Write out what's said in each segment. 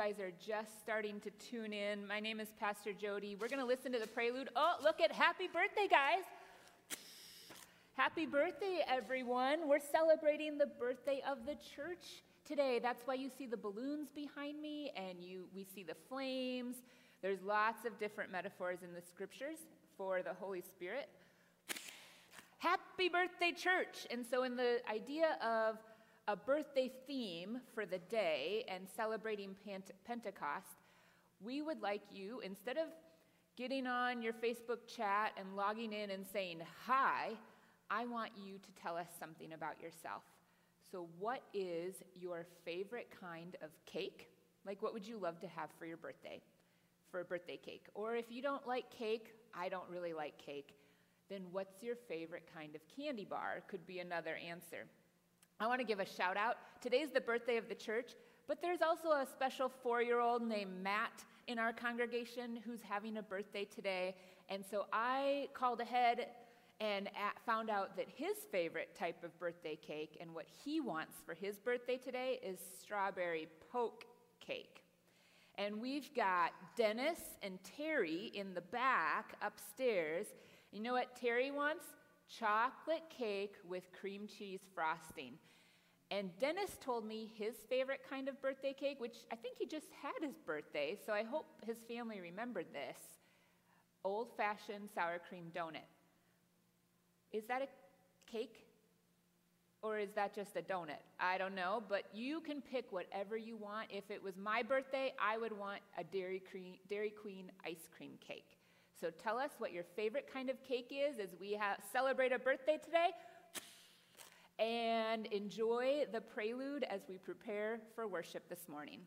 guys are just starting to tune in, my name is Pastor Jody. We're going to listen to the prelude. Oh, look at happy birthday, guys! Happy birthday, everyone. We're celebrating the birthday of the church today. That's why you see the balloons behind me and you we see the flames. There's lots of different metaphors in the scriptures for the Holy Spirit. Happy birthday, church! And so, in the idea of a birthday theme for the day and celebrating Pent- Pentecost, we would like you, instead of getting on your Facebook chat and logging in and saying hi, I want you to tell us something about yourself. So, what is your favorite kind of cake? Like, what would you love to have for your birthday, for a birthday cake? Or if you don't like cake, I don't really like cake then what's your favorite kind of candy bar? Could be another answer. I want to give a shout out. Today's the birthday of the church, but there's also a special four year old named Matt in our congregation who's having a birthday today. And so I called ahead and found out that his favorite type of birthday cake and what he wants for his birthday today is strawberry poke cake. And we've got Dennis and Terry in the back upstairs you know what Terry wants? Chocolate cake with cream cheese frosting. And Dennis told me his favorite kind of birthday cake, which I think he just had his birthday, so I hope his family remembered this old fashioned sour cream donut. Is that a cake? Or is that just a donut? I don't know, but you can pick whatever you want. If it was my birthday, I would want a Dairy, Dairy Queen ice cream cake. So tell us what your favorite kind of cake is as we have, celebrate a birthday today. And enjoy the prelude as we prepare for worship this morning.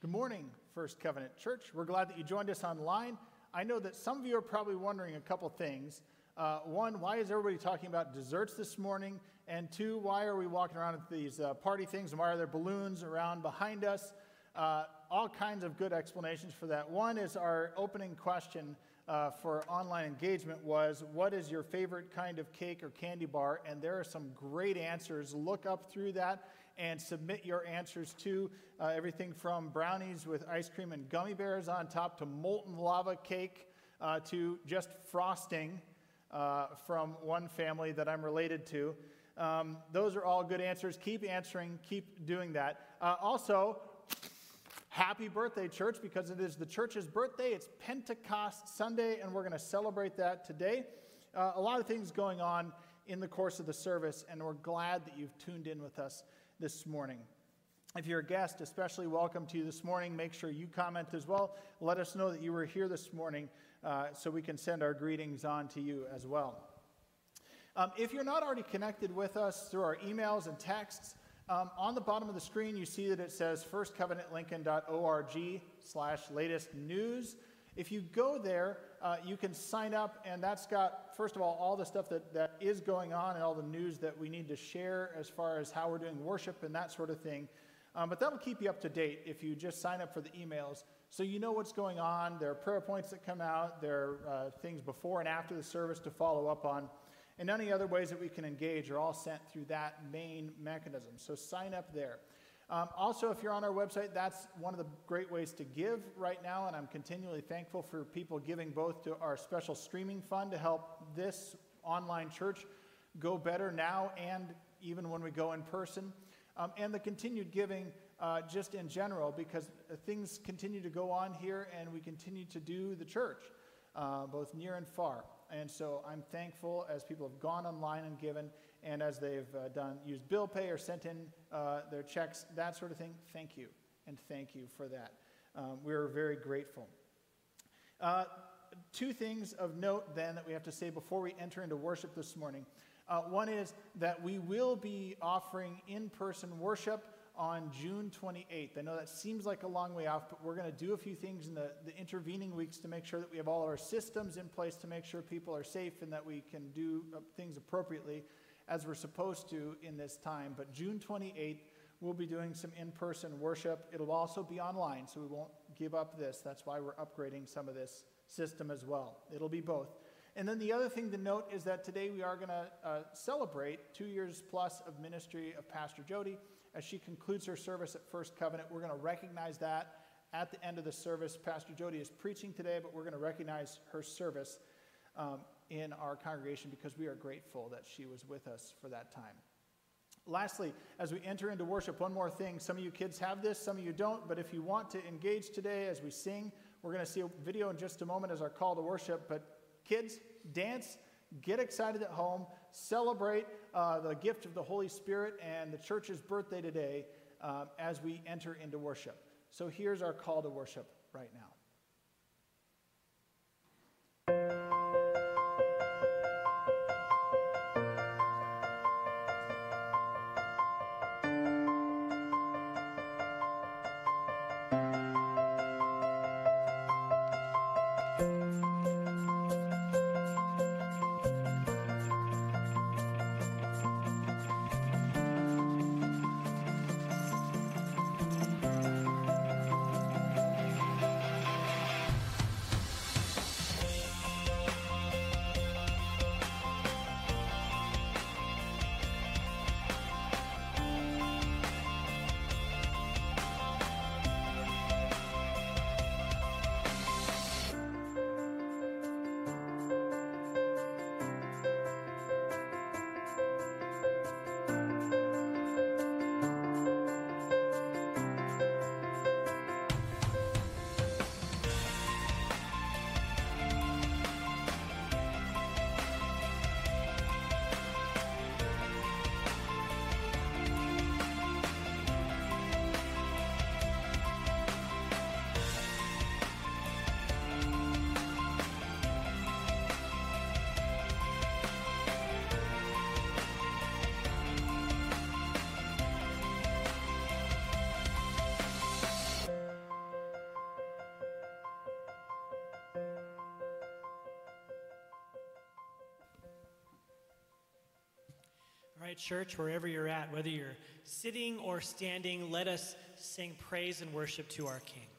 Good morning, First Covenant Church. We're glad that you joined us online. I know that some of you are probably wondering a couple things. Uh, one, why is everybody talking about desserts this morning? And two, why are we walking around with these uh, party things? And why are there balloons around behind us? Uh, all kinds of good explanations for that. One is our opening question uh, for online engagement was, What is your favorite kind of cake or candy bar? And there are some great answers. Look up through that and submit your answers to uh, everything from brownies with ice cream and gummy bears on top to molten lava cake uh, to just frosting uh, from one family that I'm related to. Um, those are all good answers. Keep answering, keep doing that. Uh, also, happy birthday, church, because it is the church's birthday. It's Pentecost Sunday, and we're going to celebrate that today. Uh, a lot of things going on in the course of the service, and we're glad that you've tuned in with us this morning. If you're a guest, especially welcome to you this morning. Make sure you comment as well. Let us know that you were here this morning uh, so we can send our greetings on to you as well. Um, if you're not already connected with us through our emails and texts, um, on the bottom of the screen you see that it says firstcovenantlincoln.org slash latest news. If you go there, uh, you can sign up, and that's got, first of all, all the stuff that, that is going on and all the news that we need to share as far as how we're doing worship and that sort of thing. Um, but that'll keep you up to date if you just sign up for the emails so you know what's going on. There are prayer points that come out, there are uh, things before and after the service to follow up on. And any other ways that we can engage are all sent through that main mechanism. So sign up there. Um, also, if you're on our website, that's one of the great ways to give right now, and I'm continually thankful for people giving both to our special streaming fund to help this online church go better now and even when we go in person, um, and the continued giving uh, just in general because things continue to go on here and we continue to do the church, uh, both near and far. And so I'm thankful as people have gone online and given, and as they've uh, done used bill pay or sent in uh, their checks, that sort of thing. Thank you, and thank you for that. Um, we're very grateful. Uh, two things of note then that we have to say before we enter into worship this morning. Uh, one is that we will be offering in-person worship on June 28th. I know that seems like a long way off, but we're going to do a few things in the, the intervening weeks to make sure that we have all of our systems in place to make sure people are safe and that we can do uh, things appropriately as we're supposed to in this time. But June 28th, we'll be doing some in person worship. It'll also be online, so we won't give up this. That's why we're upgrading some of this system as well. It'll be both. And then the other thing to note is that today we are going to uh, celebrate two years plus of ministry of Pastor Jody as she concludes her service at First Covenant. We're going to recognize that at the end of the service. Pastor Jody is preaching today, but we're going to recognize her service um, in our congregation because we are grateful that she was with us for that time. Lastly, as we enter into worship, one more thing. Some of you kids have this, some of you don't, but if you want to engage today as we sing, we're going to see a video in just a moment as our call to worship. But kids, dance, get excited at home, celebrate uh, the gift of the Holy Spirit and the church's birthday today uh, as we enter into worship. So here's our call to worship right now. Church, wherever you're at, whether you're sitting or standing, let us sing praise and worship to our King.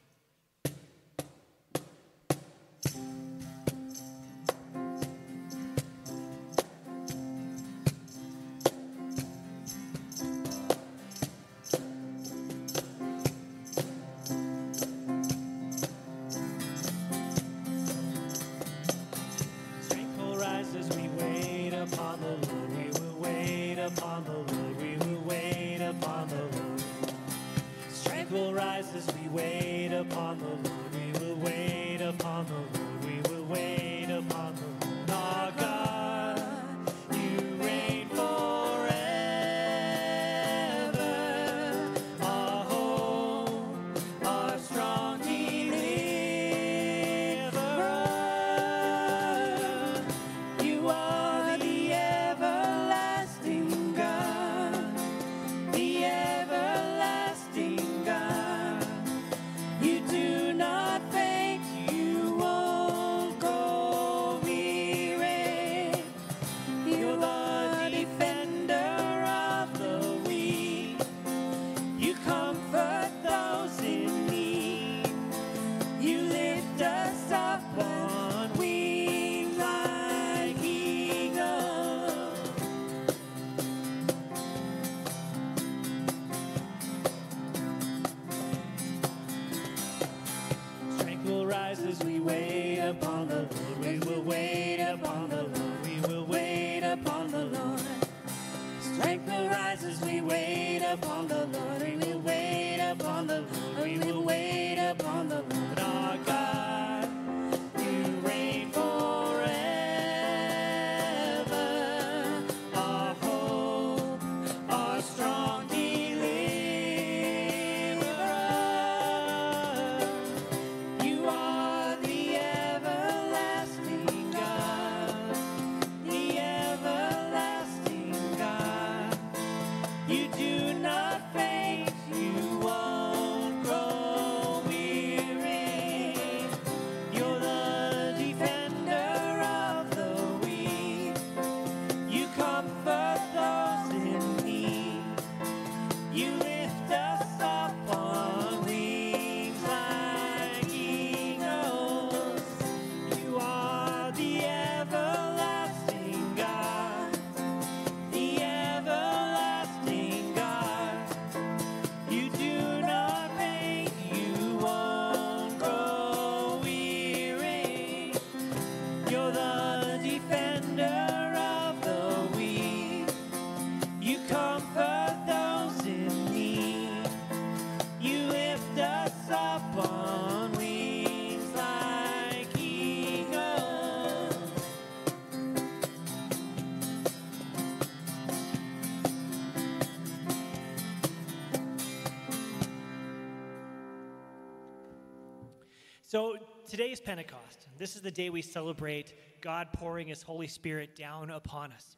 So today is Pentecost. This is the day we celebrate God pouring His Holy Spirit down upon us.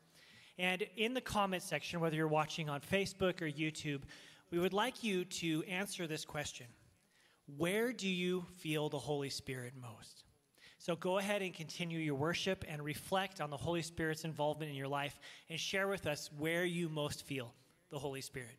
And in the comment section, whether you're watching on Facebook or YouTube, we would like you to answer this question Where do you feel the Holy Spirit most? So go ahead and continue your worship and reflect on the Holy Spirit's involvement in your life and share with us where you most feel the Holy Spirit.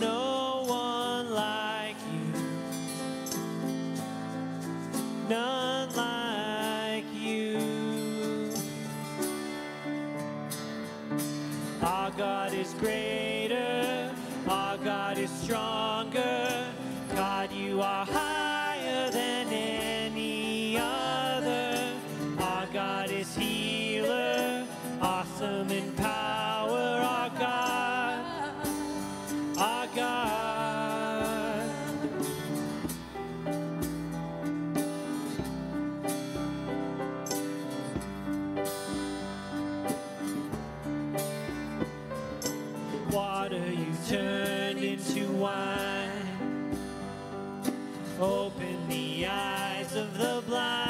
No one like you. None Open the eyes of the blind.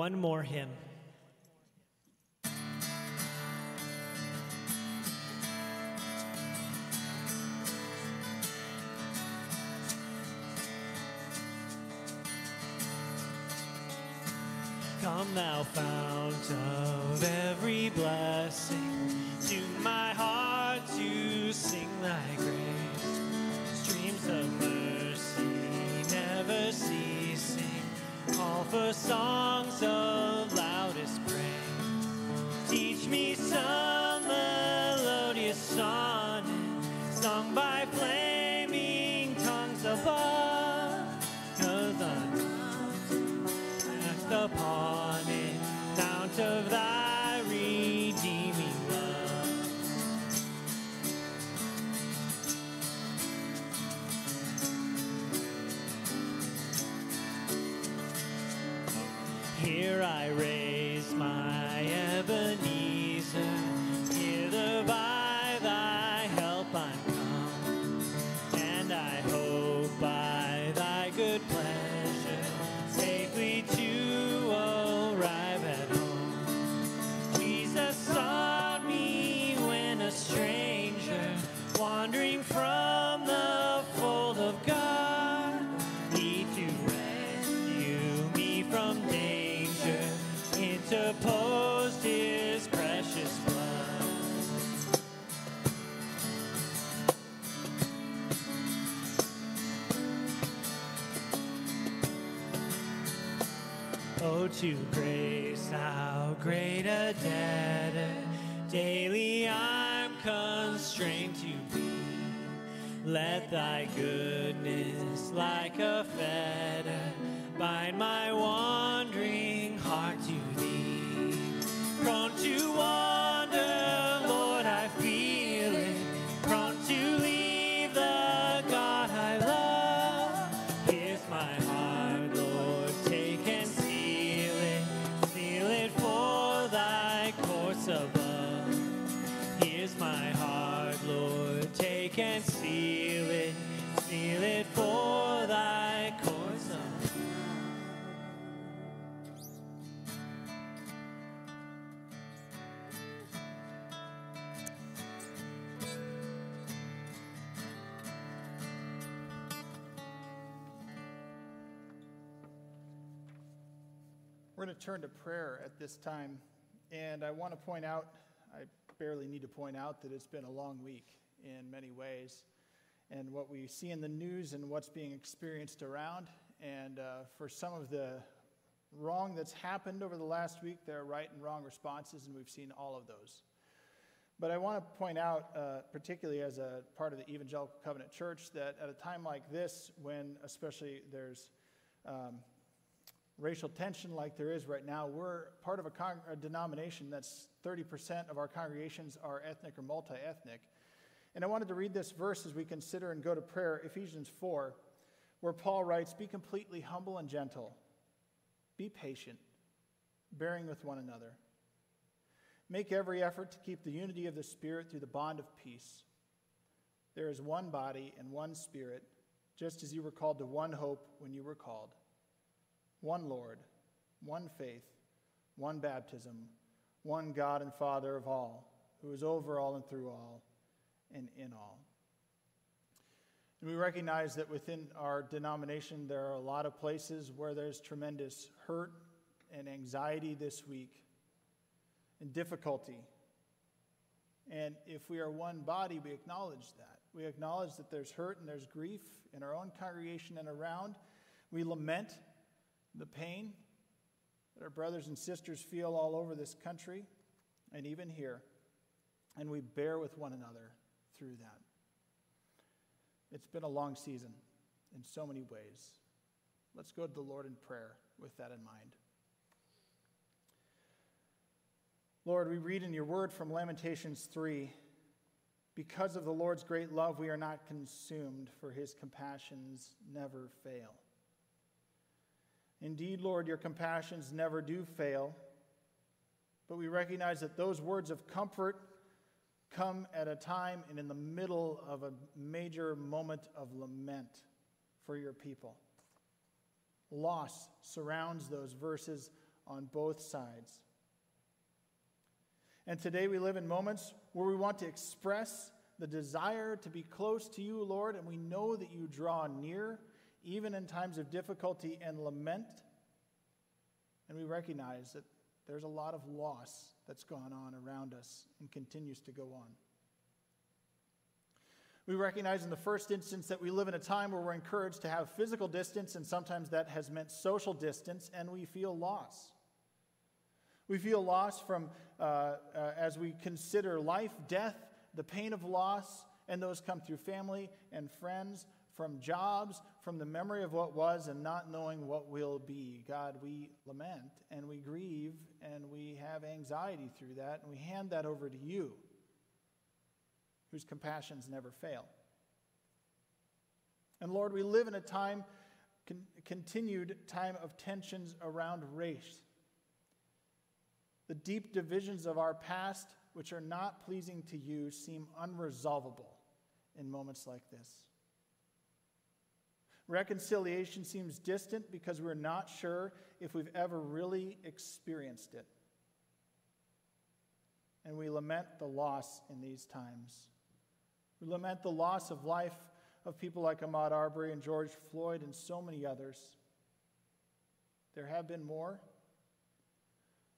one more hymn. to grace, how great a debtor daily I'm constrained to be. Let thy goodness, like a fetter, bind my want. Turn to prayer at this time. And I want to point out, I barely need to point out that it's been a long week in many ways. And what we see in the news and what's being experienced around. And uh, for some of the wrong that's happened over the last week, there are right and wrong responses, and we've seen all of those. But I want to point out, uh, particularly as a part of the Evangelical Covenant Church, that at a time like this, when especially there's um, racial tension like there is right now, we're part of a, con- a denomination that's 30% of our congregations are ethnic or multi ethnic. And I wanted to read this verse as we consider and go to prayer, Ephesians 4, where Paul writes Be completely humble and gentle, be patient, bearing with one another. Make every effort to keep the unity of the Spirit through the bond of peace. There is one body and one Spirit, just as you were called to one hope when you were called one Lord, one faith, one baptism, one God and Father of all, who is over all and through all and in all. And we recognize that within our denomination, there are a lot of places where there's tremendous hurt and anxiety this week and difficulty. And if we are one body, we acknowledge that. We acknowledge that there's hurt and there's grief in our own congregation and around. We lament the pain that our brothers and sisters feel all over this country and even here. And we bear with one another through that. It's been a long season in so many ways. Let's go to the Lord in prayer with that in mind. Lord, we read in your word from Lamentations 3 because of the Lord's great love, we are not consumed, for his compassions never fail. Indeed, Lord, your compassions never do fail. But we recognize that those words of comfort come at a time and in the middle of a major moment of lament for your people. Loss surrounds those verses on both sides. And today we live in moments where we want to express the desire to be close to you, Lord, and we know that you draw near even in times of difficulty and lament. And we recognize that there's a lot of loss that's gone on around us and continues to go on. We recognize in the first instance that we live in a time where we're encouraged to have physical distance, and sometimes that has meant social distance, and we feel loss. We feel loss from uh, uh, as we consider life, death, the pain of loss, and those come through family and friends, from jobs, from the memory of what was, and not knowing what will be. God, we lament and we grieve and we have anxiety through that, and we hand that over to you, whose compassions never fail. And Lord, we live in a time, con- continued time of tensions around race. The deep divisions of our past, which are not pleasing to you, seem unresolvable in moments like this. Reconciliation seems distant because we're not sure if we've ever really experienced it. And we lament the loss in these times. We lament the loss of life of people like Ahmaud Arbery and George Floyd and so many others. There have been more,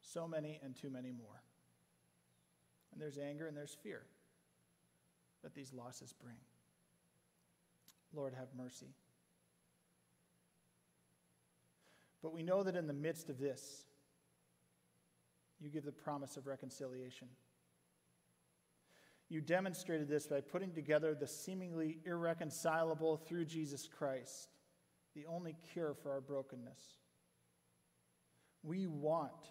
so many and too many more. And there's anger and there's fear that these losses bring. Lord, have mercy. But we know that in the midst of this, you give the promise of reconciliation. You demonstrated this by putting together the seemingly irreconcilable through Jesus Christ, the only cure for our brokenness. We want,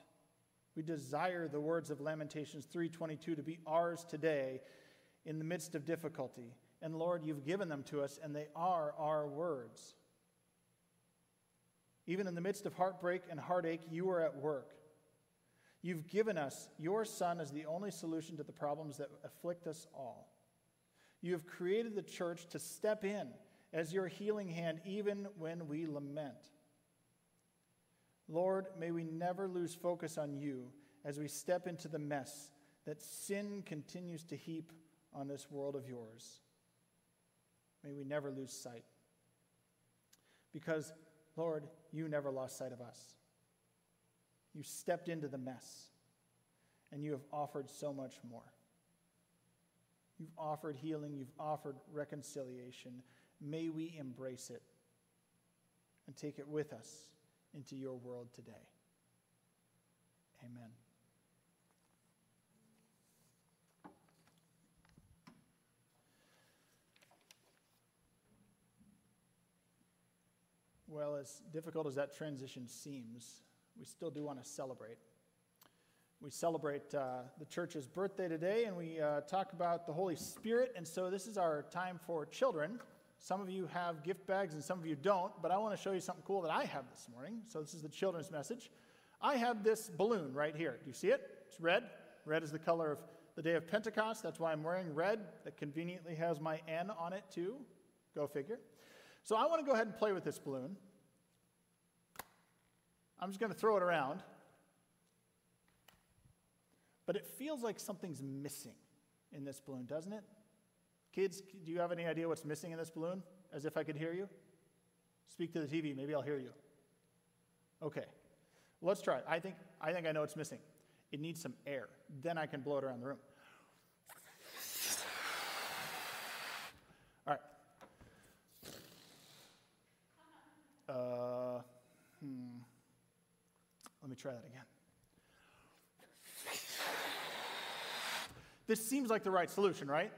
we desire the words of Lamentations 3:22 to be ours today in the midst of difficulty. And Lord, you've given them to us and they are our words. Even in the midst of heartbreak and heartache, you are at work. You've given us your Son as the only solution to the problems that afflict us all. You have created the church to step in as your healing hand, even when we lament. Lord, may we never lose focus on you as we step into the mess that sin continues to heap on this world of yours. May we never lose sight. Because Lord, you never lost sight of us. You stepped into the mess, and you have offered so much more. You've offered healing, you've offered reconciliation. May we embrace it and take it with us into your world today. Amen. Well, as difficult as that transition seems, we still do want to celebrate. We celebrate uh, the church's birthday today, and we uh, talk about the Holy Spirit. And so, this is our time for children. Some of you have gift bags, and some of you don't, but I want to show you something cool that I have this morning. So, this is the children's message. I have this balloon right here. Do you see it? It's red. Red is the color of the day of Pentecost. That's why I'm wearing red. That conveniently has my N on it, too. Go figure. So I want to go ahead and play with this balloon. I'm just going to throw it around. But it feels like something's missing in this balloon, doesn't it? Kids, do you have any idea what's missing in this balloon? As if I could hear you? Speak to the TV, maybe I'll hear you. Okay. Let's try it. I think I think I know what's missing. It needs some air. Then I can blow it around the room. Uh, hmm. Let me try that again. This seems like the right solution, right?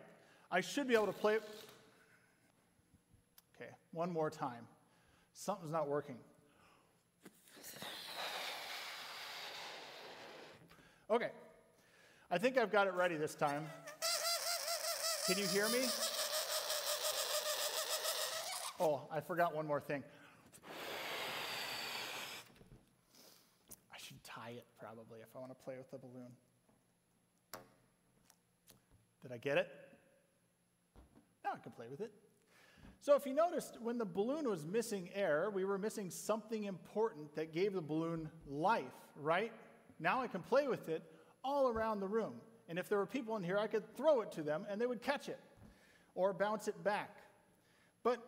I should be able to play. Okay, one more time. Something's not working. Okay, I think I've got it ready this time. Can you hear me? Oh, I forgot one more thing. I should tie it probably if I want to play with the balloon. Did I get it? Now I can play with it. So, if you noticed, when the balloon was missing air, we were missing something important that gave the balloon life, right? Now I can play with it all around the room. And if there were people in here, I could throw it to them and they would catch it or bounce it back. But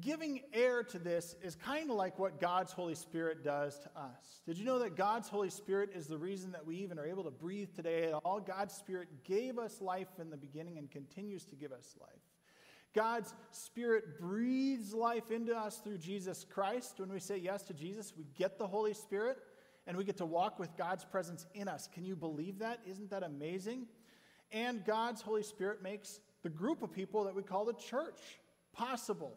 giving air to this is kind of like what God's Holy Spirit does to us. Did you know that God's Holy Spirit is the reason that we even are able to breathe today at all? God's Spirit gave us life in the beginning and continues to give us life. God's Spirit breathes life into us through Jesus Christ. When we say yes to Jesus, we get the Holy Spirit and we get to walk with God's presence in us. Can you believe that? Isn't that amazing? And God's Holy Spirit makes the group of people that we call the church possible.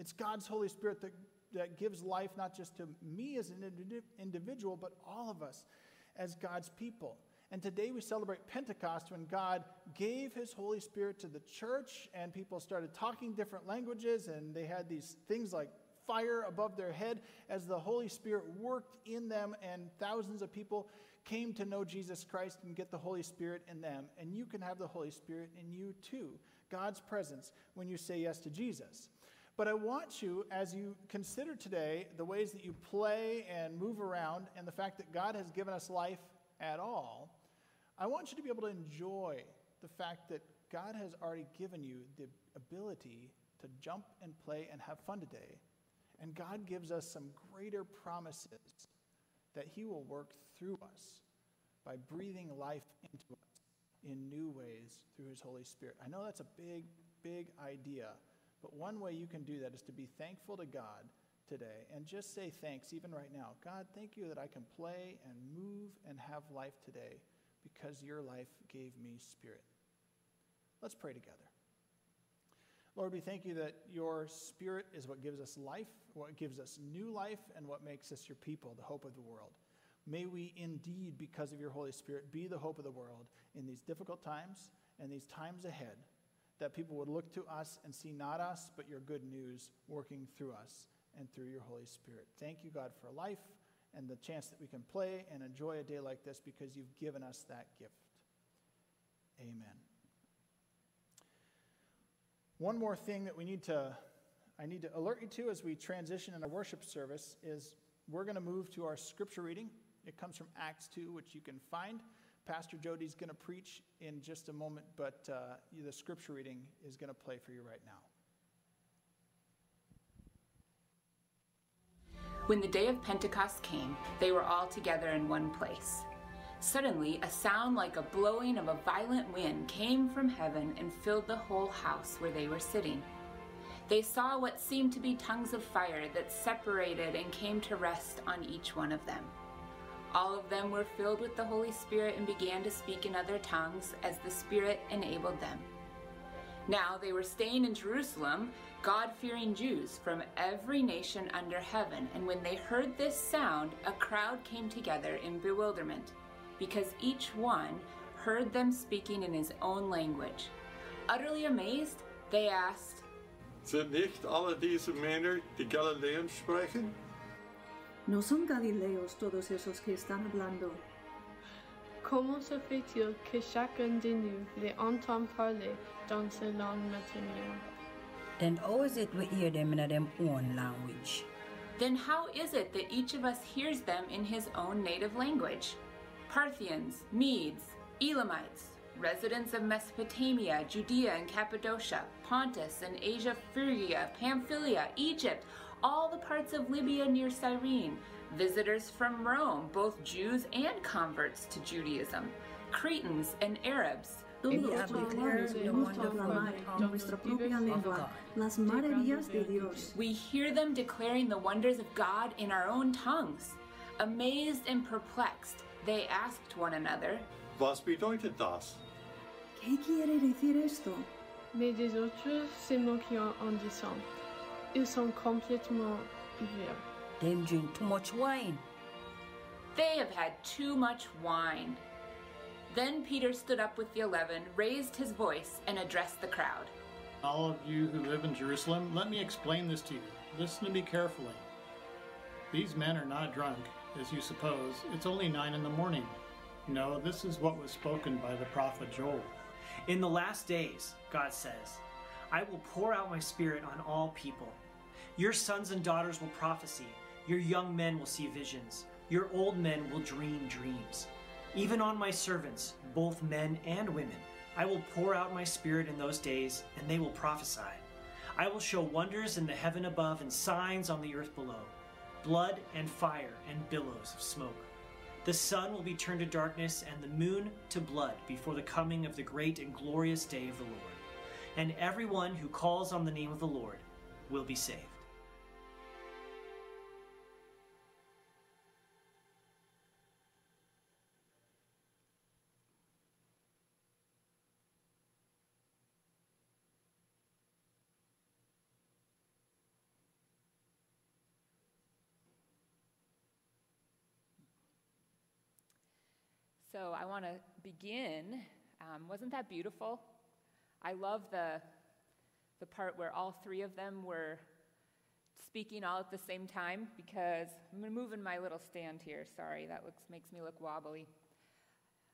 It's God's Holy Spirit that, that gives life not just to me as an individual, but all of us as God's people. And today we celebrate Pentecost when God gave his Holy Spirit to the church and people started talking different languages and they had these things like fire above their head as the Holy Spirit worked in them and thousands of people came to know Jesus Christ and get the Holy Spirit in them. And you can have the Holy Spirit in you too. God's presence when you say yes to Jesus. But I want you, as you consider today the ways that you play and move around and the fact that God has given us life at all, I want you to be able to enjoy the fact that God has already given you the ability to jump and play and have fun today. And God gives us some greater promises that He will work through us by breathing life into us in new ways through His Holy Spirit. I know that's a big, big idea, but one way you can do that is to be thankful to God today and just say thanks, even right now. God, thank you that I can play and move and have life today because your life gave me spirit. Let's pray together. Lord, we thank you that your spirit is what gives us life, what gives us new life, and what makes us your people, the hope of the world. May we indeed, because of your Holy Spirit, be the hope of the world in these difficult times and these times ahead, that people would look to us and see not us, but your good news working through us and through your Holy Spirit. Thank you, God, for life and the chance that we can play and enjoy a day like this because you've given us that gift. Amen. One more thing that we need to I need to alert you to as we transition in our worship service is we're going to move to our scripture reading. It comes from Acts 2, which you can find. Pastor Jody's going to preach in just a moment, but uh, the scripture reading is going to play for you right now. When the day of Pentecost came, they were all together in one place. Suddenly, a sound like a blowing of a violent wind came from heaven and filled the whole house where they were sitting. They saw what seemed to be tongues of fire that separated and came to rest on each one of them. All of them were filled with the Holy Spirit and began to speak in other tongues as the Spirit enabled them. Now they were staying in Jerusalem, God fearing Jews from every nation under heaven. And when they heard this sound, a crowd came together in bewilderment, because each one heard them speaking in his own language. Utterly amazed, they asked, Sind nicht alle diese Männer, die Galiläen sprechen? ¿No son Galileos todos esos que están hablando? Comment se fait-il que chacun de nous les entend parler dans sa langue maternelle? Then how is it we hear them in their own language? Then how is it that each of us hears them in his own native language? Parthians, Medes, Elamites, residents of Mesopotamia, Judea and Cappadocia, Pontus and Asia Phrygia, Pamphylia, Egypt, all the parts of Libya near Cyrene, visitors from Rome, both Jews and converts to Judaism, Cretans and Arabs, Todos Y los habla pueblos the oímos wonderful proclamar en nuestra propia lengua las maravillas de Dios. We hear them declaring the wonders of God in our own tongues. Amazed and perplexed, they asked one another, Was bedeutet das? ¿Qué quiere decir esto? Mais des autres se moquaient en disant Ils sont complètement ivres. Them drink too much wine. They have had too much wine. Then Peter stood up with the eleven, raised his voice, and addressed the crowd. All of you who live in Jerusalem, let me explain this to you. Listen to me carefully. These men are not drunk, as you suppose. It's only nine in the morning. No, this is what was spoken by the prophet Joel. In the last days, God says, I will pour out my spirit on all people. Your sons and daughters will prophesy. Your young men will see visions. Your old men will dream dreams. Even on my servants, both men and women, I will pour out my spirit in those days, and they will prophesy. I will show wonders in the heaven above and signs on the earth below blood and fire and billows of smoke. The sun will be turned to darkness and the moon to blood before the coming of the great and glorious day of the Lord. And everyone who calls on the name of the Lord will be saved. So I want to begin. Um, wasn't that beautiful? I love the, the part where all three of them were speaking all at the same time because I'm moving my little stand here. Sorry, that looks, makes me look wobbly.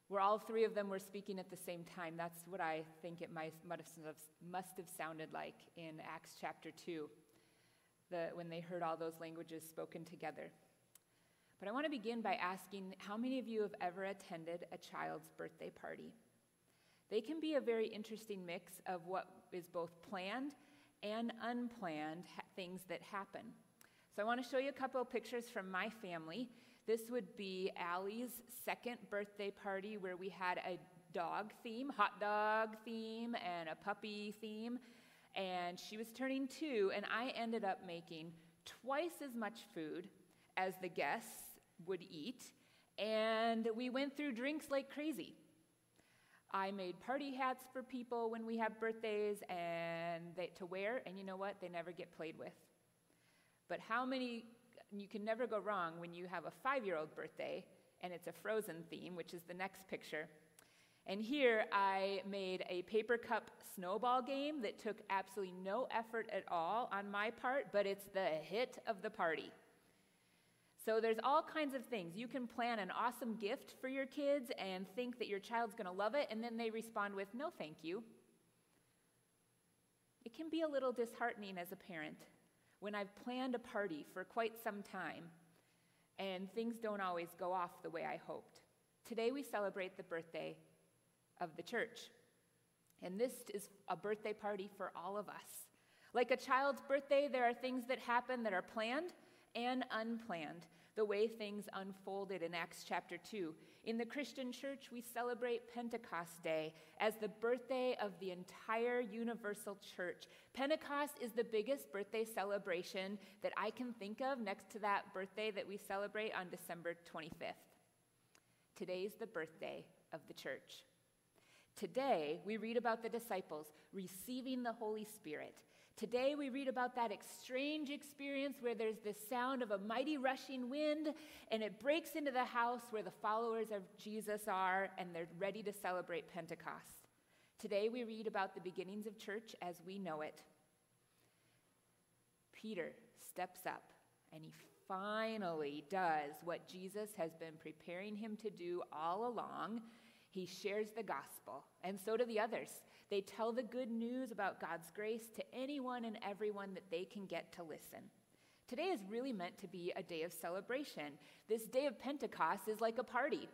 Where all three of them were speaking at the same time. That's what I think it must, have, must have sounded like in Acts chapter 2, the, when they heard all those languages spoken together. But I want to begin by asking how many of you have ever attended a child's birthday party? They can be a very interesting mix of what is both planned and unplanned things that happen. So I want to show you a couple of pictures from my family. This would be Allie's second birthday party where we had a dog theme, hot dog theme, and a puppy theme. And she was turning two, and I ended up making twice as much food as the guests would eat, and we went through drinks like crazy. I made party hats for people when we have birthdays and they, to wear, and you know what? They never get played with. But how many, you can never go wrong when you have a five year old birthday and it's a frozen theme, which is the next picture. And here I made a paper cup snowball game that took absolutely no effort at all on my part, but it's the hit of the party. So there's all kinds of things. You can plan an awesome gift for your kids and think that your child's going to love it, and then they respond with, no, thank you. It can be a little disheartening as a parent when I've planned a party for quite some time and things don't always go off the way I hoped. Today we celebrate the birthday of the church. And this is a birthday party for all of us. Like a child's birthday, there are things that happen that are planned, and unplanned, the way things unfolded in Acts chapter 2. In the Christian church, we celebrate Pentecost Day as the birthday of the entire universal church. Pentecost is the biggest birthday celebration that I can think of next to that birthday that we celebrate on December 25th. Today's the birthday of the church. Today, we read about the disciples receiving the Holy Spirit. Today, we read about that strange experience where there's the sound of a mighty rushing wind and it breaks into the house where the followers of Jesus are and they're ready to celebrate Pentecost. Today, we read about the beginnings of church as we know it. Peter steps up and he finally does what Jesus has been preparing him to do all along. He shares the gospel, and so do the others. They tell the good news about God's grace to anyone and everyone that they can get to listen. Today is really meant to be a day of celebration. This day of Pentecost is like a party.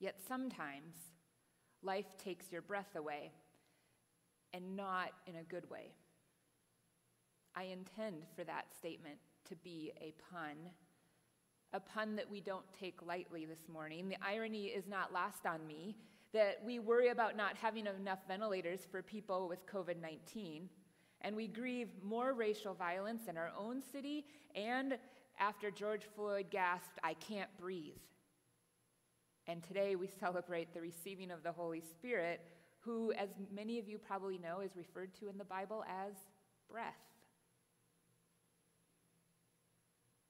Yet sometimes life takes your breath away, and not in a good way. I intend for that statement to be a pun, a pun that we don't take lightly this morning. The irony is not lost on me that we worry about not having enough ventilators for people with COVID 19, and we grieve more racial violence in our own city and after George Floyd gasped, I can't breathe. And today we celebrate the receiving of the Holy Spirit, who, as many of you probably know, is referred to in the Bible as breath.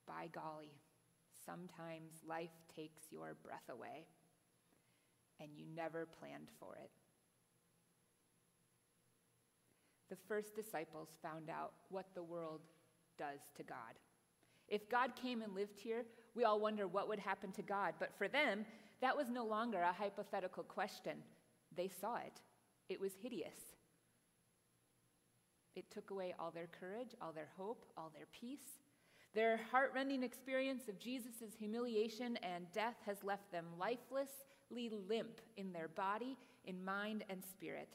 By golly, sometimes life takes your breath away, and you never planned for it. The first disciples found out what the world does to God. If God came and lived here, we all wonder what would happen to God. But for them, that was no longer a hypothetical question. They saw it, it was hideous. It took away all their courage, all their hope, all their peace. Their heartrending experience of Jesus' humiliation and death has left them lifelessly limp in their body, in mind, and spirit.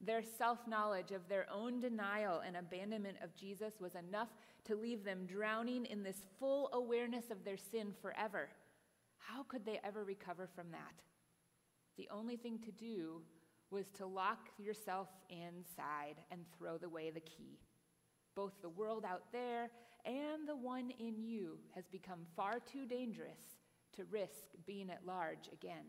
Their self knowledge of their own denial and abandonment of Jesus was enough to leave them drowning in this full awareness of their sin forever. How could they ever recover from that? The only thing to do was to lock yourself inside and throw away the key. Both the world out there and the one in you has become far too dangerous to risk being at large again.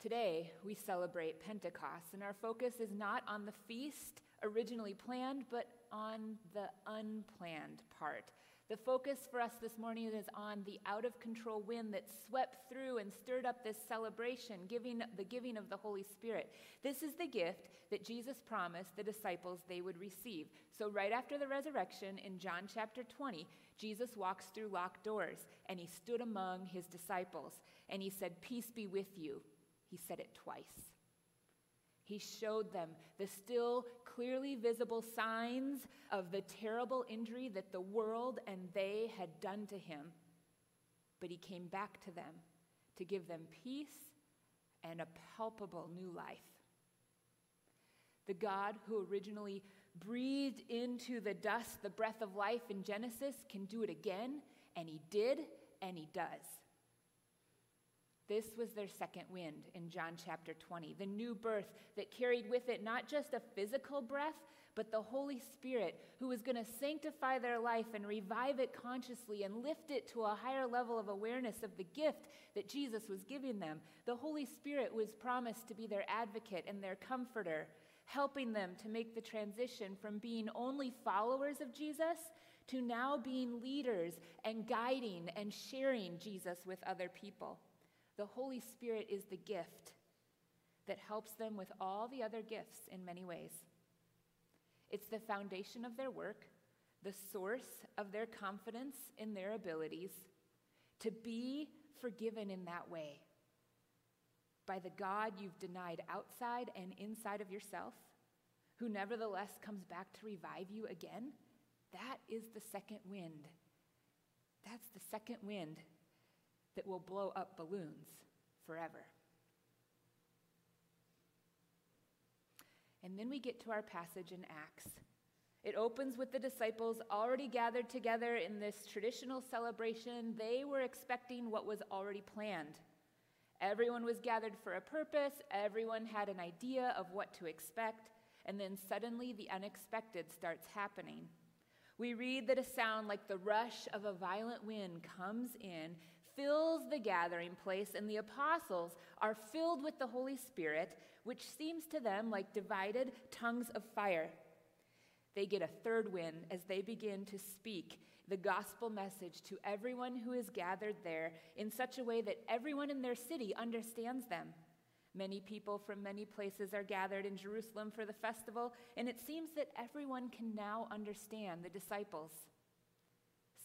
Today, we celebrate Pentecost, and our focus is not on the feast originally planned, but on the unplanned part. The focus for us this morning is on the out of control wind that swept through and stirred up this celebration, giving the giving of the Holy Spirit. This is the gift that Jesus promised the disciples they would receive. So, right after the resurrection in John chapter 20, Jesus walks through locked doors and he stood among his disciples and he said, Peace be with you. He said it twice. He showed them the still clearly visible signs of the terrible injury that the world and they had done to him. But he came back to them to give them peace and a palpable new life. The God who originally breathed into the dust the breath of life in Genesis can do it again, and he did, and he does. This was their second wind in John chapter 20, the new birth that carried with it not just a physical breath, but the Holy Spirit who was going to sanctify their life and revive it consciously and lift it to a higher level of awareness of the gift that Jesus was giving them. The Holy Spirit was promised to be their advocate and their comforter, helping them to make the transition from being only followers of Jesus to now being leaders and guiding and sharing Jesus with other people. The Holy Spirit is the gift that helps them with all the other gifts in many ways. It's the foundation of their work, the source of their confidence in their abilities to be forgiven in that way by the God you've denied outside and inside of yourself, who nevertheless comes back to revive you again. That is the second wind. That's the second wind that will blow up balloons forever. And then we get to our passage in Acts. It opens with the disciples already gathered together in this traditional celebration. They were expecting what was already planned. Everyone was gathered for a purpose, everyone had an idea of what to expect, and then suddenly the unexpected starts happening. We read that a sound like the rush of a violent wind comes in, fills the gathering place, and the apostles are filled with the Holy Spirit, which seems to them like divided tongues of fire. They get a third wind as they begin to speak the gospel message to everyone who is gathered there in such a way that everyone in their city understands them. Many people from many places are gathered in Jerusalem for the festival, and it seems that everyone can now understand the disciples.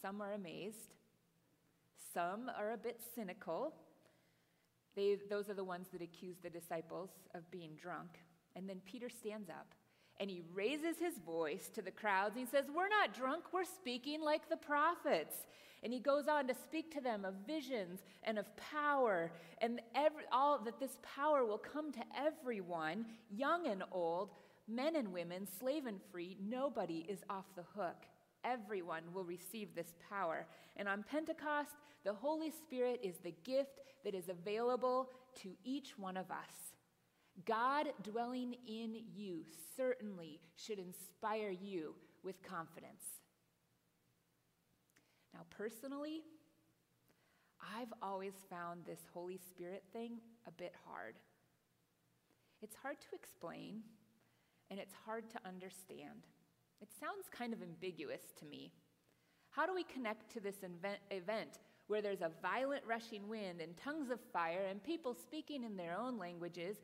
Some are amazed, some are a bit cynical. They, those are the ones that accuse the disciples of being drunk. And then Peter stands up and he raises his voice to the crowds and he says, We're not drunk, we're speaking like the prophets. And he goes on to speak to them of visions and of power, and every, all that this power will come to everyone, young and old, men and women, slave and free. Nobody is off the hook. Everyone will receive this power. And on Pentecost, the Holy Spirit is the gift that is available to each one of us. God dwelling in you certainly should inspire you with confidence. Now, personally, I've always found this Holy Spirit thing a bit hard. It's hard to explain, and it's hard to understand. It sounds kind of ambiguous to me. How do we connect to this event where there's a violent rushing wind and tongues of fire and people speaking in their own languages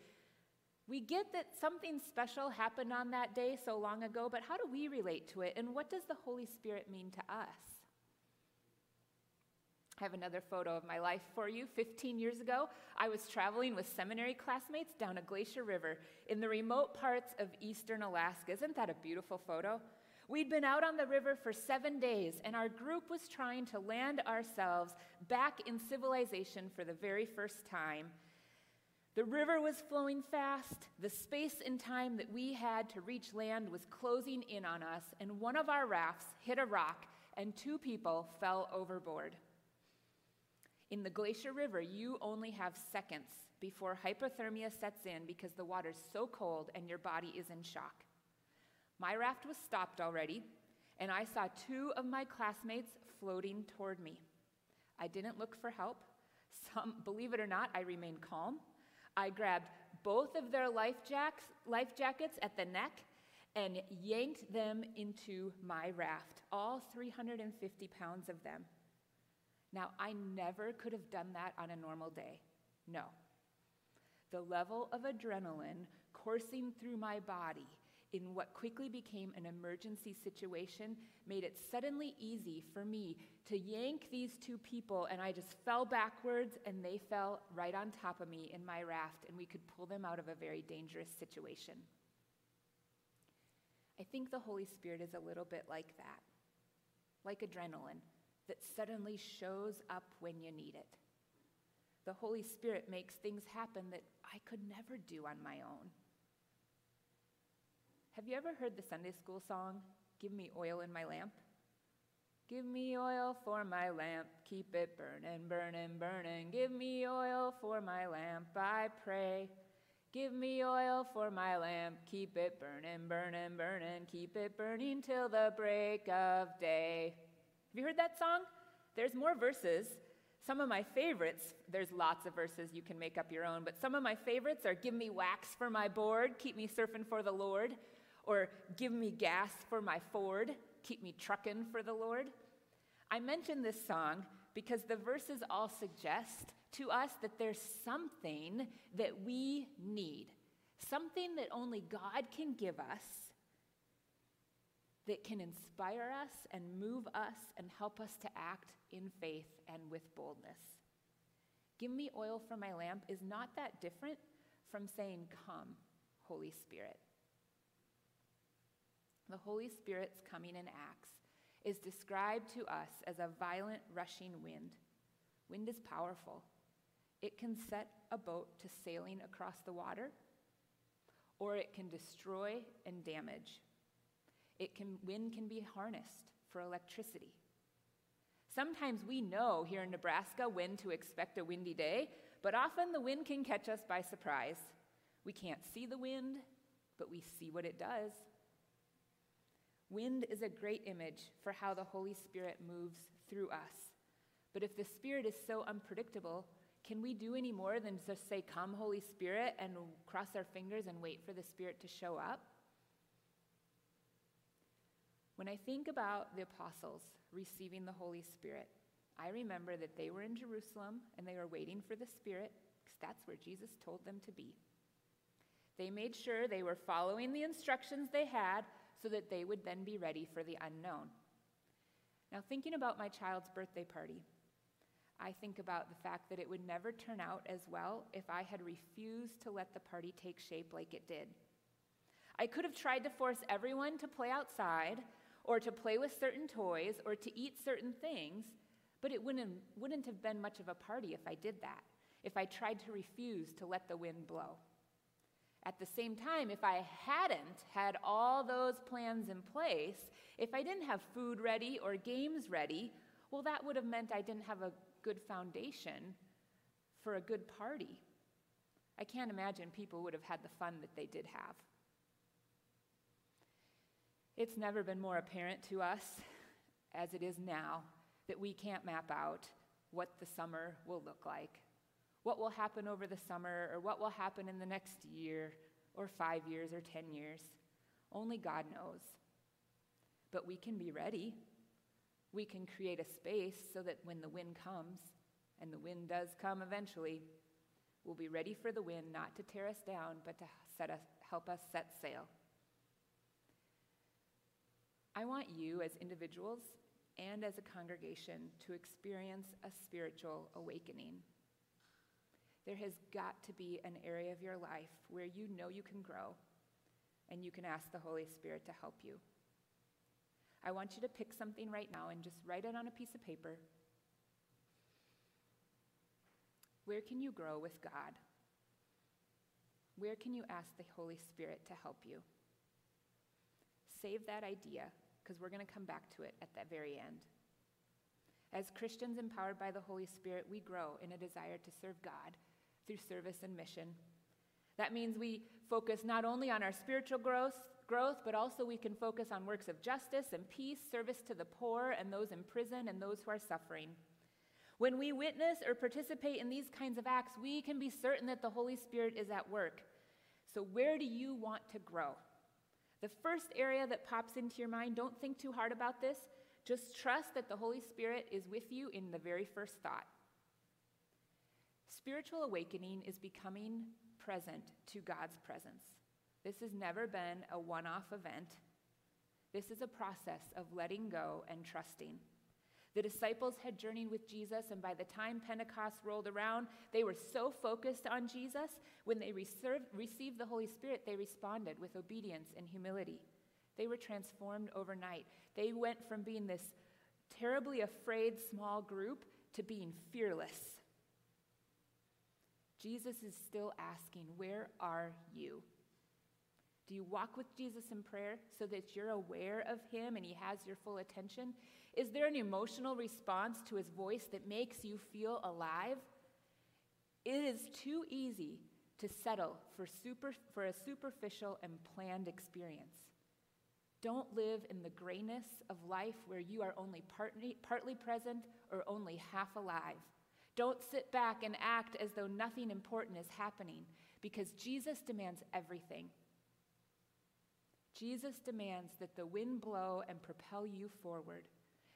we get that something special happened on that day so long ago, but how do we relate to it? And what does the Holy Spirit mean to us? I have another photo of my life for you. 15 years ago, I was traveling with seminary classmates down a glacier river in the remote parts of eastern Alaska. Isn't that a beautiful photo? We'd been out on the river for seven days, and our group was trying to land ourselves back in civilization for the very first time the river was flowing fast. The space and time that we had to reach land was closing in on us, and one of our rafts hit a rock, and two people fell overboard. In the Glacier River, you only have seconds before hypothermia sets in because the water's so cold and your body is in shock. My raft was stopped already, and I saw two of my classmates floating toward me. I didn't look for help. Some, believe it or not, I remained calm. I grabbed both of their life, jacks, life jackets at the neck and yanked them into my raft, all 350 pounds of them. Now, I never could have done that on a normal day. No. The level of adrenaline coursing through my body in what quickly became an emergency situation made it suddenly easy for me to yank these two people, and I just fell backwards, and they fell right on top of me in my raft, and we could pull them out of a very dangerous situation. I think the Holy Spirit is a little bit like that, like adrenaline that suddenly shows up when you need it. The Holy Spirit makes things happen that I could never do on my own. Have you ever heard the Sunday school song, Give Me Oil in My Lamp? Give me oil for my lamp, keep it burning, burning, burning. Give me oil for my lamp, I pray. Give me oil for my lamp, keep it burning, burning, burning. Keep it burning till the break of day. Have you heard that song? There's more verses. Some of my favorites, there's lots of verses you can make up your own, but some of my favorites are Give me wax for my board, keep me surfing for the Lord or give me gas for my Ford, keep me trucking for the Lord. I mention this song because the verses all suggest to us that there's something that we need, something that only God can give us that can inspire us and move us and help us to act in faith and with boldness. Give me oil for my lamp is not that different from saying, Come, Holy Spirit. The Holy Spirit's coming in Acts is described to us as a violent, rushing wind. Wind is powerful. It can set a boat to sailing across the water, or it can destroy and damage. It can, wind can be harnessed for electricity. Sometimes we know here in Nebraska when to expect a windy day, but often the wind can catch us by surprise. We can't see the wind, but we see what it does. Wind is a great image for how the Holy Spirit moves through us. But if the Spirit is so unpredictable, can we do any more than just say, Come, Holy Spirit, and cross our fingers and wait for the Spirit to show up? When I think about the apostles receiving the Holy Spirit, I remember that they were in Jerusalem and they were waiting for the Spirit because that's where Jesus told them to be. They made sure they were following the instructions they had so that they would then be ready for the unknown. Now, thinking about my child's birthday party, I think about the fact that it would never turn out as well if I had refused to let the party take shape like it did. I could have tried to force everyone to play outside or to play with certain toys or to eat certain things, but it wouldn't, wouldn't have been much of a party if I did that, if I tried to refuse to let the wind blow. At the same time, if I hadn't had all those plans in place, if I didn't have food ready or games ready, well, that would have meant I didn't have a good foundation for a good party. I can't imagine people would have had the fun that they did have. It's never been more apparent to us, as it is now, that we can't map out what the summer will look like, what will happen over the summer, or what will happen in the next year, or five years, or 10 years. Only God knows. But we can be ready. We can create a space so that when the wind comes, and the wind does come eventually, we'll be ready for the wind not to tear us down, but to set us, help us set sail. I want you as individuals and as a congregation to experience a spiritual awakening. There has got to be an area of your life where you know you can grow and you can ask the Holy Spirit to help you. I want you to pick something right now and just write it on a piece of paper. Where can you grow with God? Where can you ask the Holy Spirit to help you? Save that idea because we're going to come back to it at that very end. As Christians empowered by the Holy Spirit, we grow in a desire to serve God through service and mission. That means we focus not only on our spiritual growth, growth, but also we can focus on works of justice and peace, service to the poor and those in prison and those who are suffering. When we witness or participate in these kinds of acts, we can be certain that the Holy Spirit is at work. So, where do you want to grow? The first area that pops into your mind, don't think too hard about this. Just trust that the Holy Spirit is with you in the very first thought. Spiritual awakening is becoming present to God's presence. This has never been a one off event. This is a process of letting go and trusting. The disciples had journeyed with Jesus, and by the time Pentecost rolled around, they were so focused on Jesus. When they received the Holy Spirit, they responded with obedience and humility. They were transformed overnight. They went from being this terribly afraid small group to being fearless. Jesus is still asking, Where are you? Do you walk with Jesus in prayer so that you're aware of him and he has your full attention? Is there an emotional response to his voice that makes you feel alive? It is too easy to settle for, super, for a superficial and planned experience. Don't live in the grayness of life where you are only partly, partly present or only half alive. Don't sit back and act as though nothing important is happening because Jesus demands everything. Jesus demands that the wind blow and propel you forward.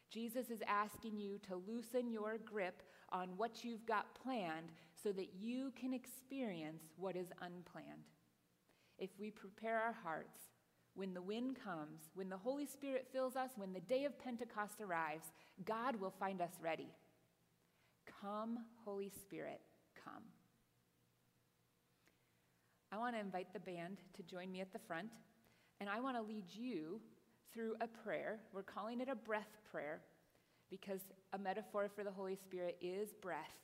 Jesus is asking you to loosen your grip on what you've got planned so that you can experience what is unplanned. If we prepare our hearts, when the wind comes, when the Holy Spirit fills us, when the day of Pentecost arrives, God will find us ready. Come, Holy Spirit, come. I want to invite the band to join me at the front, and I want to lead you through a prayer. We're calling it a breath prayer because a metaphor for the Holy Spirit is breath.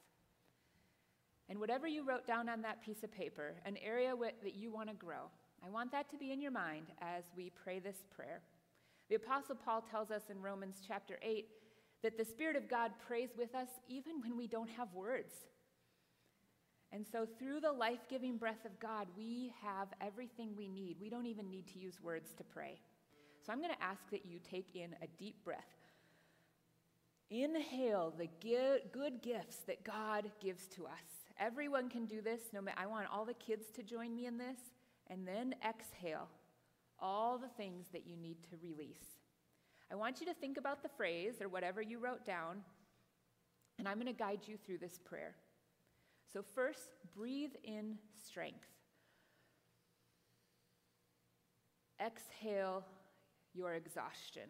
And whatever you wrote down on that piece of paper, an area that you want to grow, I want that to be in your mind as we pray this prayer. The Apostle Paul tells us in Romans chapter 8 that the Spirit of God prays with us even when we don't have words. And so, through the life giving breath of God, we have everything we need. We don't even need to use words to pray. So, I'm going to ask that you take in a deep breath. Inhale the good gifts that God gives to us. Everyone can do this. No, I want all the kids to join me in this. And then exhale all the things that you need to release. I want you to think about the phrase or whatever you wrote down, and I'm going to guide you through this prayer. So, first, breathe in strength. Exhale your exhaustion.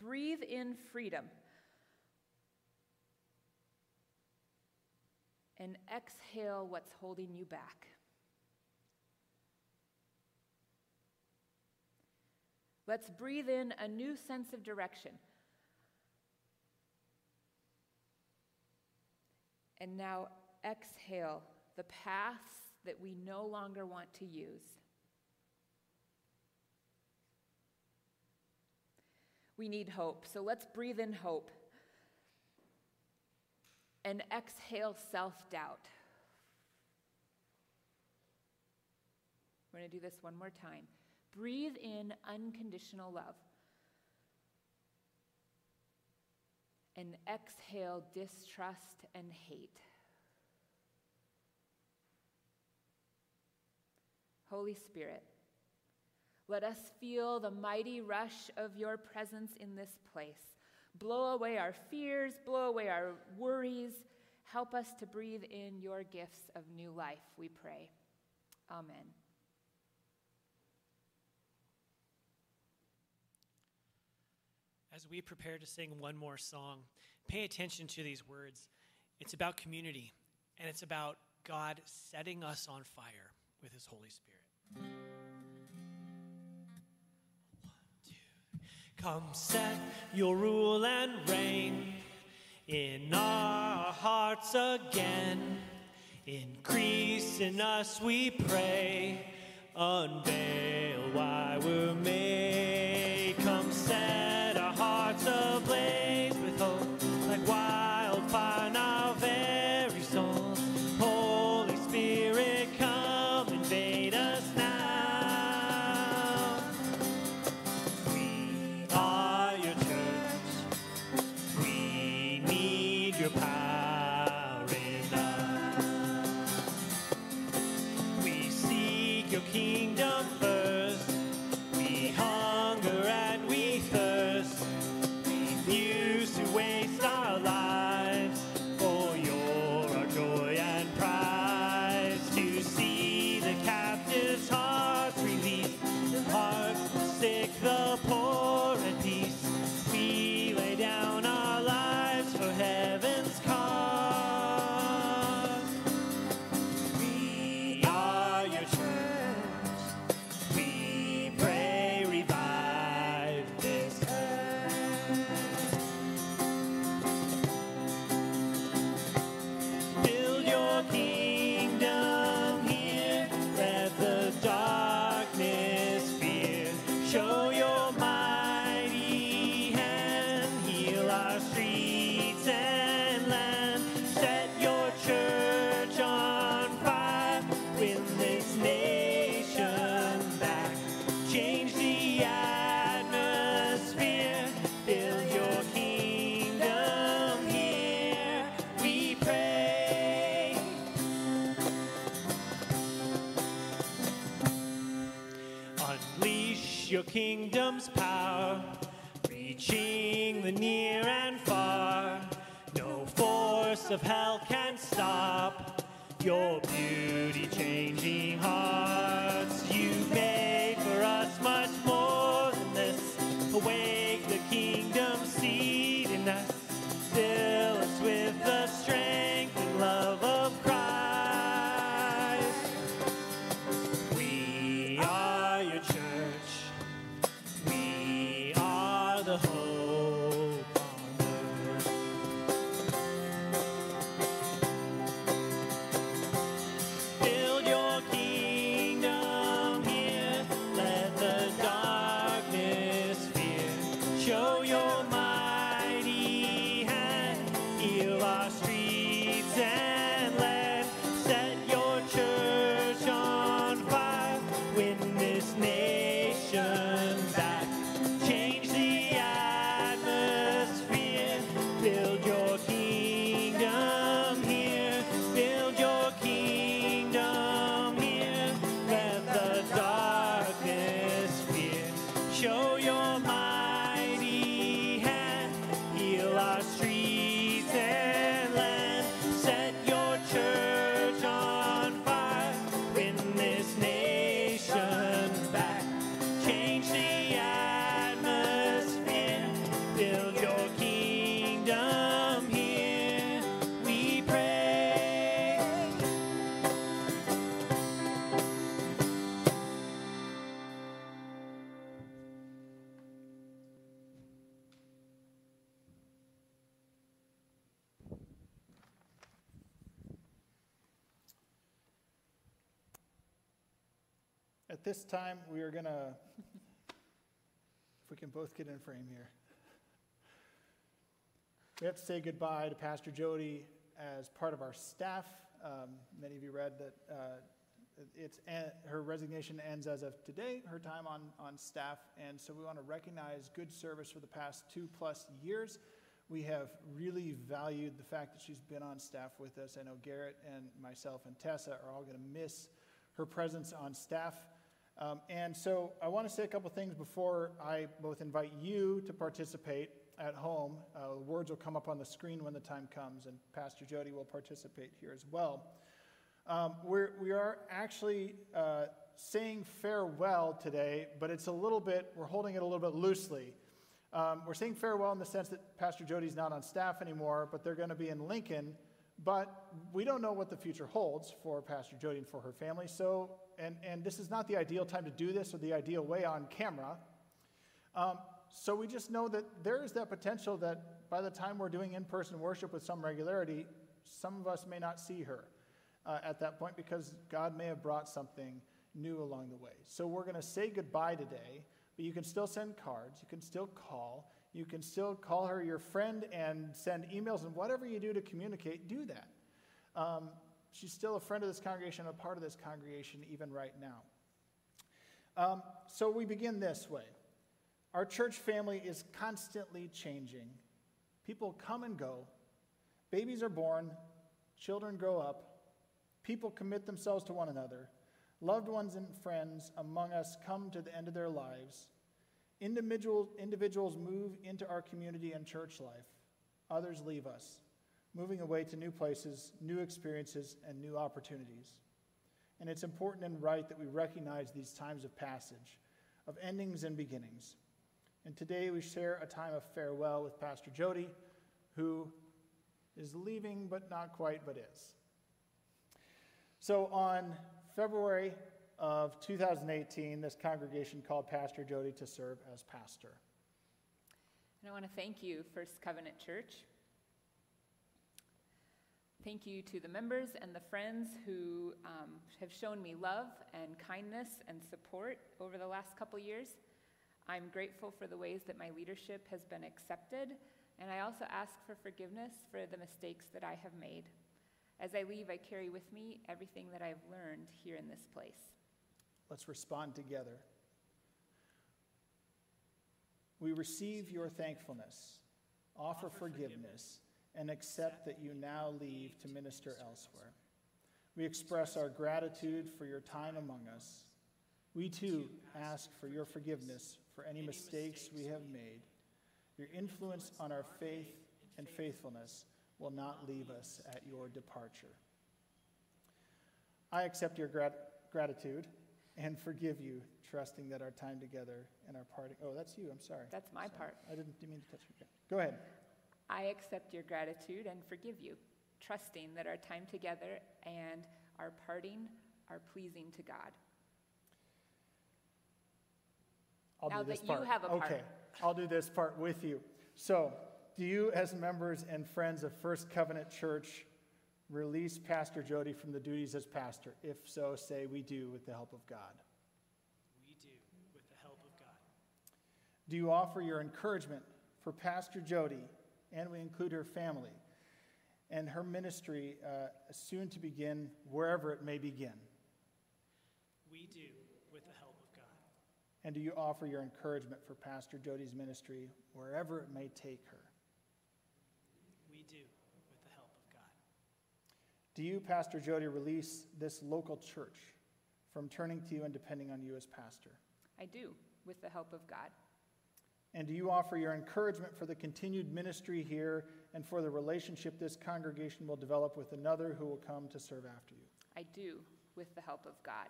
Breathe in freedom. And exhale what's holding you back. Let's breathe in a new sense of direction. And now exhale the paths that we no longer want to use. We need hope, so let's breathe in hope. And exhale self doubt. We're going to do this one more time. Breathe in unconditional love. and exhale distrust and hate. Holy Spirit, let us feel the mighty rush of your presence in this place. Blow away our fears, blow away our worries. Help us to breathe in your gifts of new life, we pray. Amen. As we prepare to sing one more song, pay attention to these words. It's about community, and it's about God setting us on fire with His Holy Spirit. One, two. Come set your rule and reign in our hearts again. Increase in us, we pray. Unveil why we're made. Kingdom's power, reaching the near and far. No force of hell can stop your beauty changing At this time, we are going to, if we can both get in frame here, we have to say goodbye to Pastor Jody as part of our staff. Um, many of you read that uh, it's her resignation ends as of today, her time on, on staff, and so we want to recognize good service for the past two plus years. We have really valued the fact that she's been on staff with us. I know Garrett and myself and Tessa are all going to miss her presence on staff. Um, and so I want to say a couple things before I both invite you to participate at home. Uh, words will come up on the screen when the time comes, and Pastor Jody will participate here as well. Um, we're, we are actually uh, saying farewell today, but it's a little bit, we're holding it a little bit loosely. Um, we're saying farewell in the sense that Pastor Jody's not on staff anymore, but they're going to be in Lincoln. But we don't know what the future holds for Pastor Jody and for her family. So, and, and this is not the ideal time to do this or the ideal way on camera. Um, so we just know that there is that potential that by the time we're doing in person worship with some regularity, some of us may not see her uh, at that point because God may have brought something new along the way. So we're going to say goodbye today, but you can still send cards, you can still call, you can still call her your friend and send emails, and whatever you do to communicate, do that. Um, she's still a friend of this congregation, a part of this congregation, even right now. Um, so we begin this way. Our church family is constantly changing. People come and go. Babies are born. Children grow up. People commit themselves to one another. Loved ones and friends among us come to the end of their lives. Individual, individuals move into our community and church life. Others leave us, moving away to new places, new experiences, and new opportunities. And it's important and right that we recognize these times of passage, of endings and beginnings. And today we share a time of farewell with Pastor Jody, who is leaving, but not quite, but is. So on February of 2018, this congregation called Pastor Jody to serve as pastor. And I want to thank you, First Covenant Church. Thank you to the members and the friends who um, have shown me love and kindness and support over the last couple years. I'm grateful for the ways that my leadership has been accepted, and I also ask for forgiveness for the mistakes that I have made. As I leave, I carry with me everything that I've learned here in this place. Let's respond together. We receive your thankfulness, offer forgiveness, and accept that you now leave to minister elsewhere. We express our gratitude for your time among us. We too ask for your forgiveness for any mistakes we have made. Your influence on our faith and faithfulness will not leave us at your departure. I accept your grat- gratitude and forgive you, trusting that our time together and our parting. Oh, that's you. I'm sorry. That's my Sorry. part. I didn't mean to touch you. Go ahead. I accept your gratitude and forgive you, trusting that our time together and our parting are pleasing to God. I'll Now do this that you have a part. Okay, I'll do this part with you. So, do you, as members and friends of First Covenant Church, release Pastor Jody from the duties as pastor? If so, say we do with the help of God. We do, with the help of God. Do you offer your encouragement for Pastor Jody, and we include her family, and her ministry uh, soon to begin wherever it may begin? We do with the help of God. And do you offer your encouragement for Pastor Jody's ministry wherever it may take her? We do with the help of God. Do you, Pastor Jody, release this local church from turning to you and depending on you as pastor? I do, with the help of God. And do you offer your encouragement for the continued ministry here and for the relationship this congregation will develop with another who will come to serve after you? I do, with the help of God.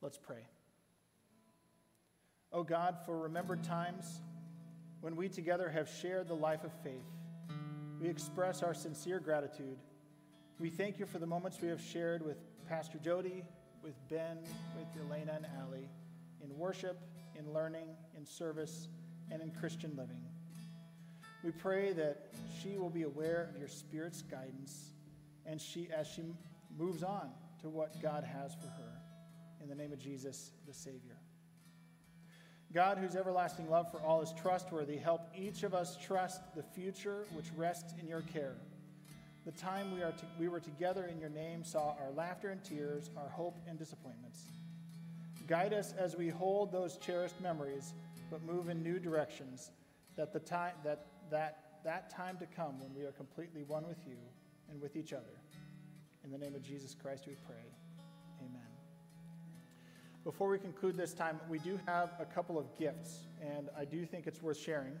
Let's pray. O oh God, for remembered times when we together have shared the life of faith, we express our sincere gratitude. We thank you for the moments we have shared with Pastor Jody, with Ben, with Elena and Allie, in worship, in learning, in service, and in Christian living. We pray that she will be aware of your Spirit's guidance and she, as she moves on to what God has for her. In the name of Jesus, the Savior. God, whose everlasting love for all is trustworthy, help each of us trust the future which rests in your care. The time we, are to, we were together in your name saw our laughter and tears, our hope and disappointments. Guide us as we hold those cherished memories, but move in new directions, that, the time, that, that, that time to come when we are completely one with you and with each other. In the name of Jesus Christ we pray. Amen. Before we conclude this time, we do have a couple of gifts, and I do think it's worth sharing.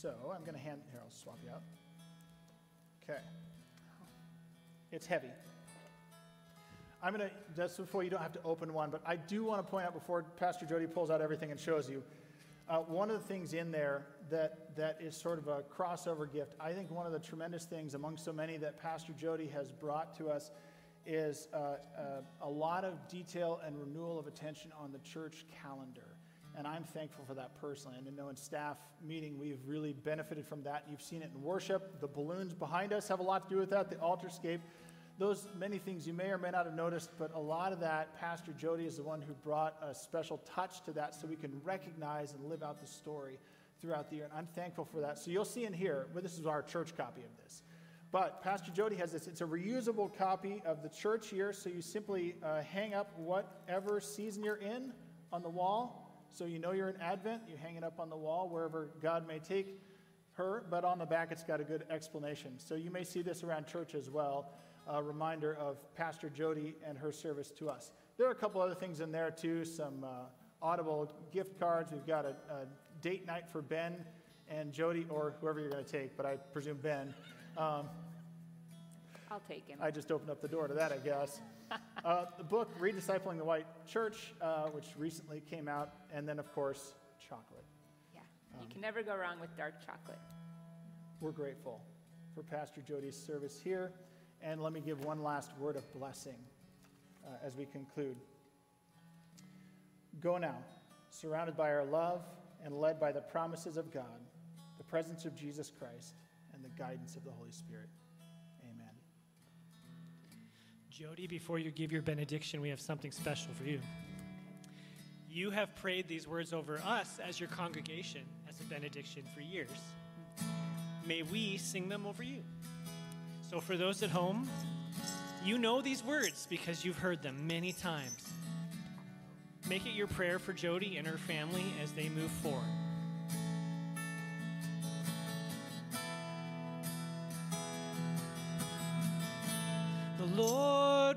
So I'm going to hand, here, I'll swap you out. Okay. It's heavy. I'm going to, just before you don't have to open one, but I do want to point out before Pastor Jody pulls out everything and shows you, uh, one of the things in there that, that is sort of a crossover gift, I think one of the tremendous things among so many that Pastor Jody has brought to us is uh, uh, a lot of detail and renewal of attention on the church calendar. And I'm thankful for that personally. And I know in staff meeting, we've really benefited from that. You've seen it in worship. The balloons behind us have a lot to do with that, the altarscape. Those many things you may or may not have noticed, but a lot of that, Pastor Jody is the one who brought a special touch to that so we can recognize and live out the story throughout the year. And I'm thankful for that. So you'll see in here, well, this is our church copy of this. But Pastor Jody has this. It's a reusable copy of the church year. So you simply uh, hang up whatever season you're in on the wall so you know you're in Advent. You hang it up on the wall wherever God may take her, but on the back it's got a good explanation. So you may see this around church as well, a reminder of Pastor Jody and her service to us. There are a couple other things in there too, some uh, audible gift cards. We've got a, a, date night for Ben and Jody, or whoever you're going to take, but I presume Ben. Um, I'll take him. I just opened up the door to that, I guess. uh, the book, Rediscipling the White Church, uh, which recently came out, and then, of course, chocolate. Yeah, you um, can never go wrong with dark chocolate. We're grateful for Pastor Jody's service here, and let me give one last word of blessing uh, as we conclude. Go now, surrounded by our love and led by the promises of God, the presence of Jesus Christ, and the guidance of the Holy Spirit. Jody, before you give your benediction, we have something special for you. You have prayed these words over us as your congregation as a benediction for years. May we sing them over you. So, for those at home, you know these words because you've heard them many times. Make it your prayer for Jody and her family as they move forward.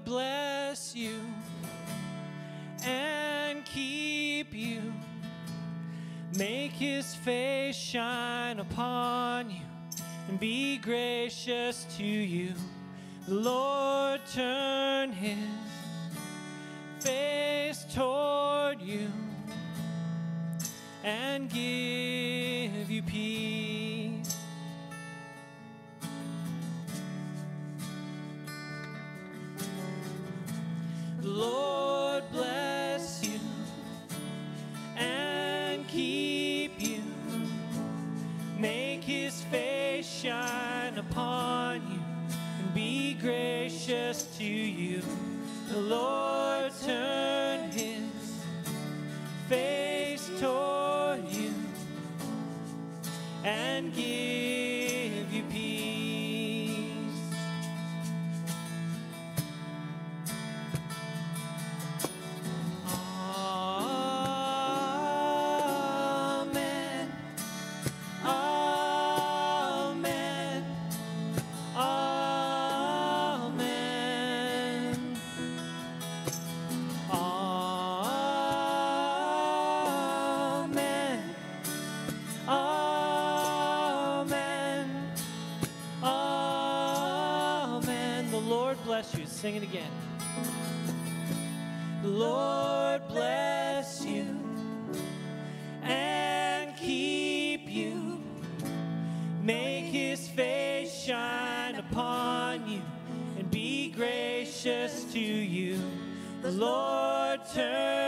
Bless you and keep you. Make his face shine upon you and be gracious to you. The Lord turn his face toward you and give Lord bless you and keep you. Make his face shine upon you and be gracious to you. The Lord turn his face toward you and give sing it again. The Lord bless you and keep you. Make his face shine upon you and be gracious to you. The Lord turn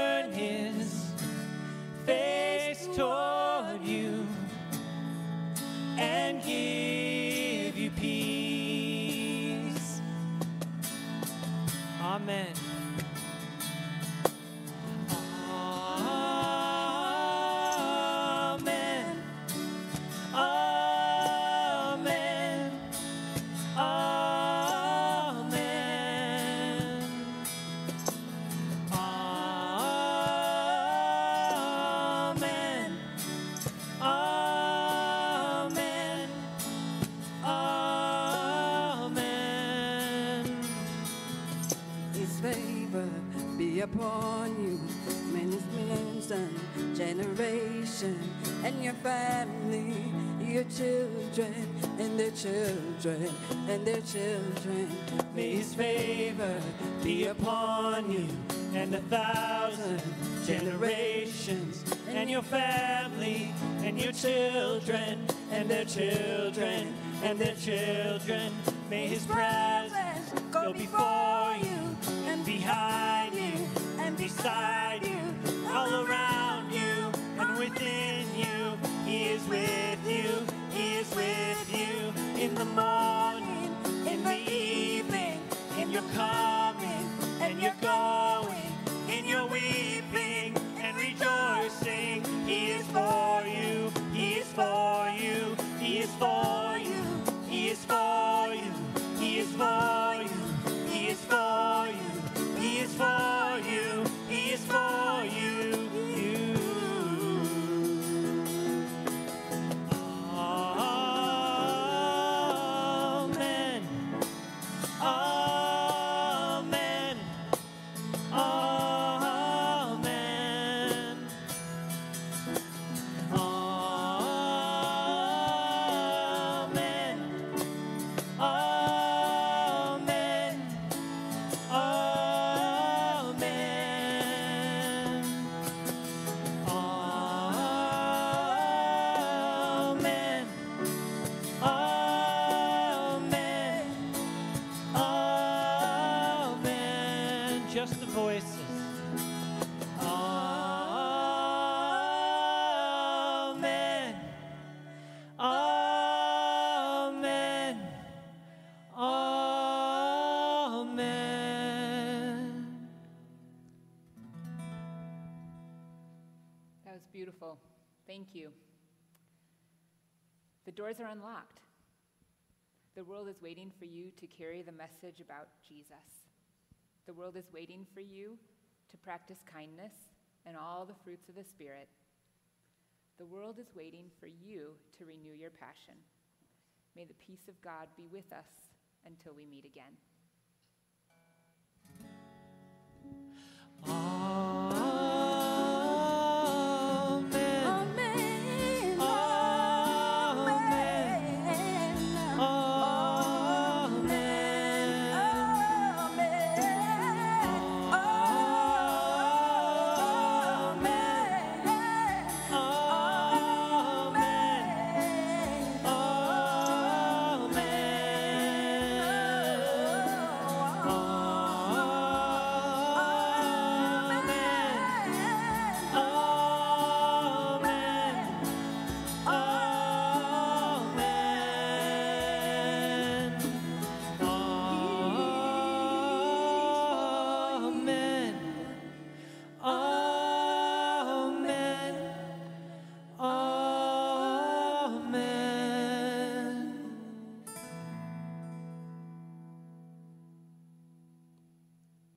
and their children. May his favor be upon you and a thousand generations, and your family, and your children, and their children, and their children. May his presence go before you, and behind you, and beside you, all around you, and within you. He is with you, he is with you in the morning, storm. Doors are unlocked. The world is waiting for you to carry the message about Jesus. The world is waiting for you to practice kindness and all the fruits of the Spirit. The world is waiting for you to renew your passion. May the peace of God be with us until we meet again.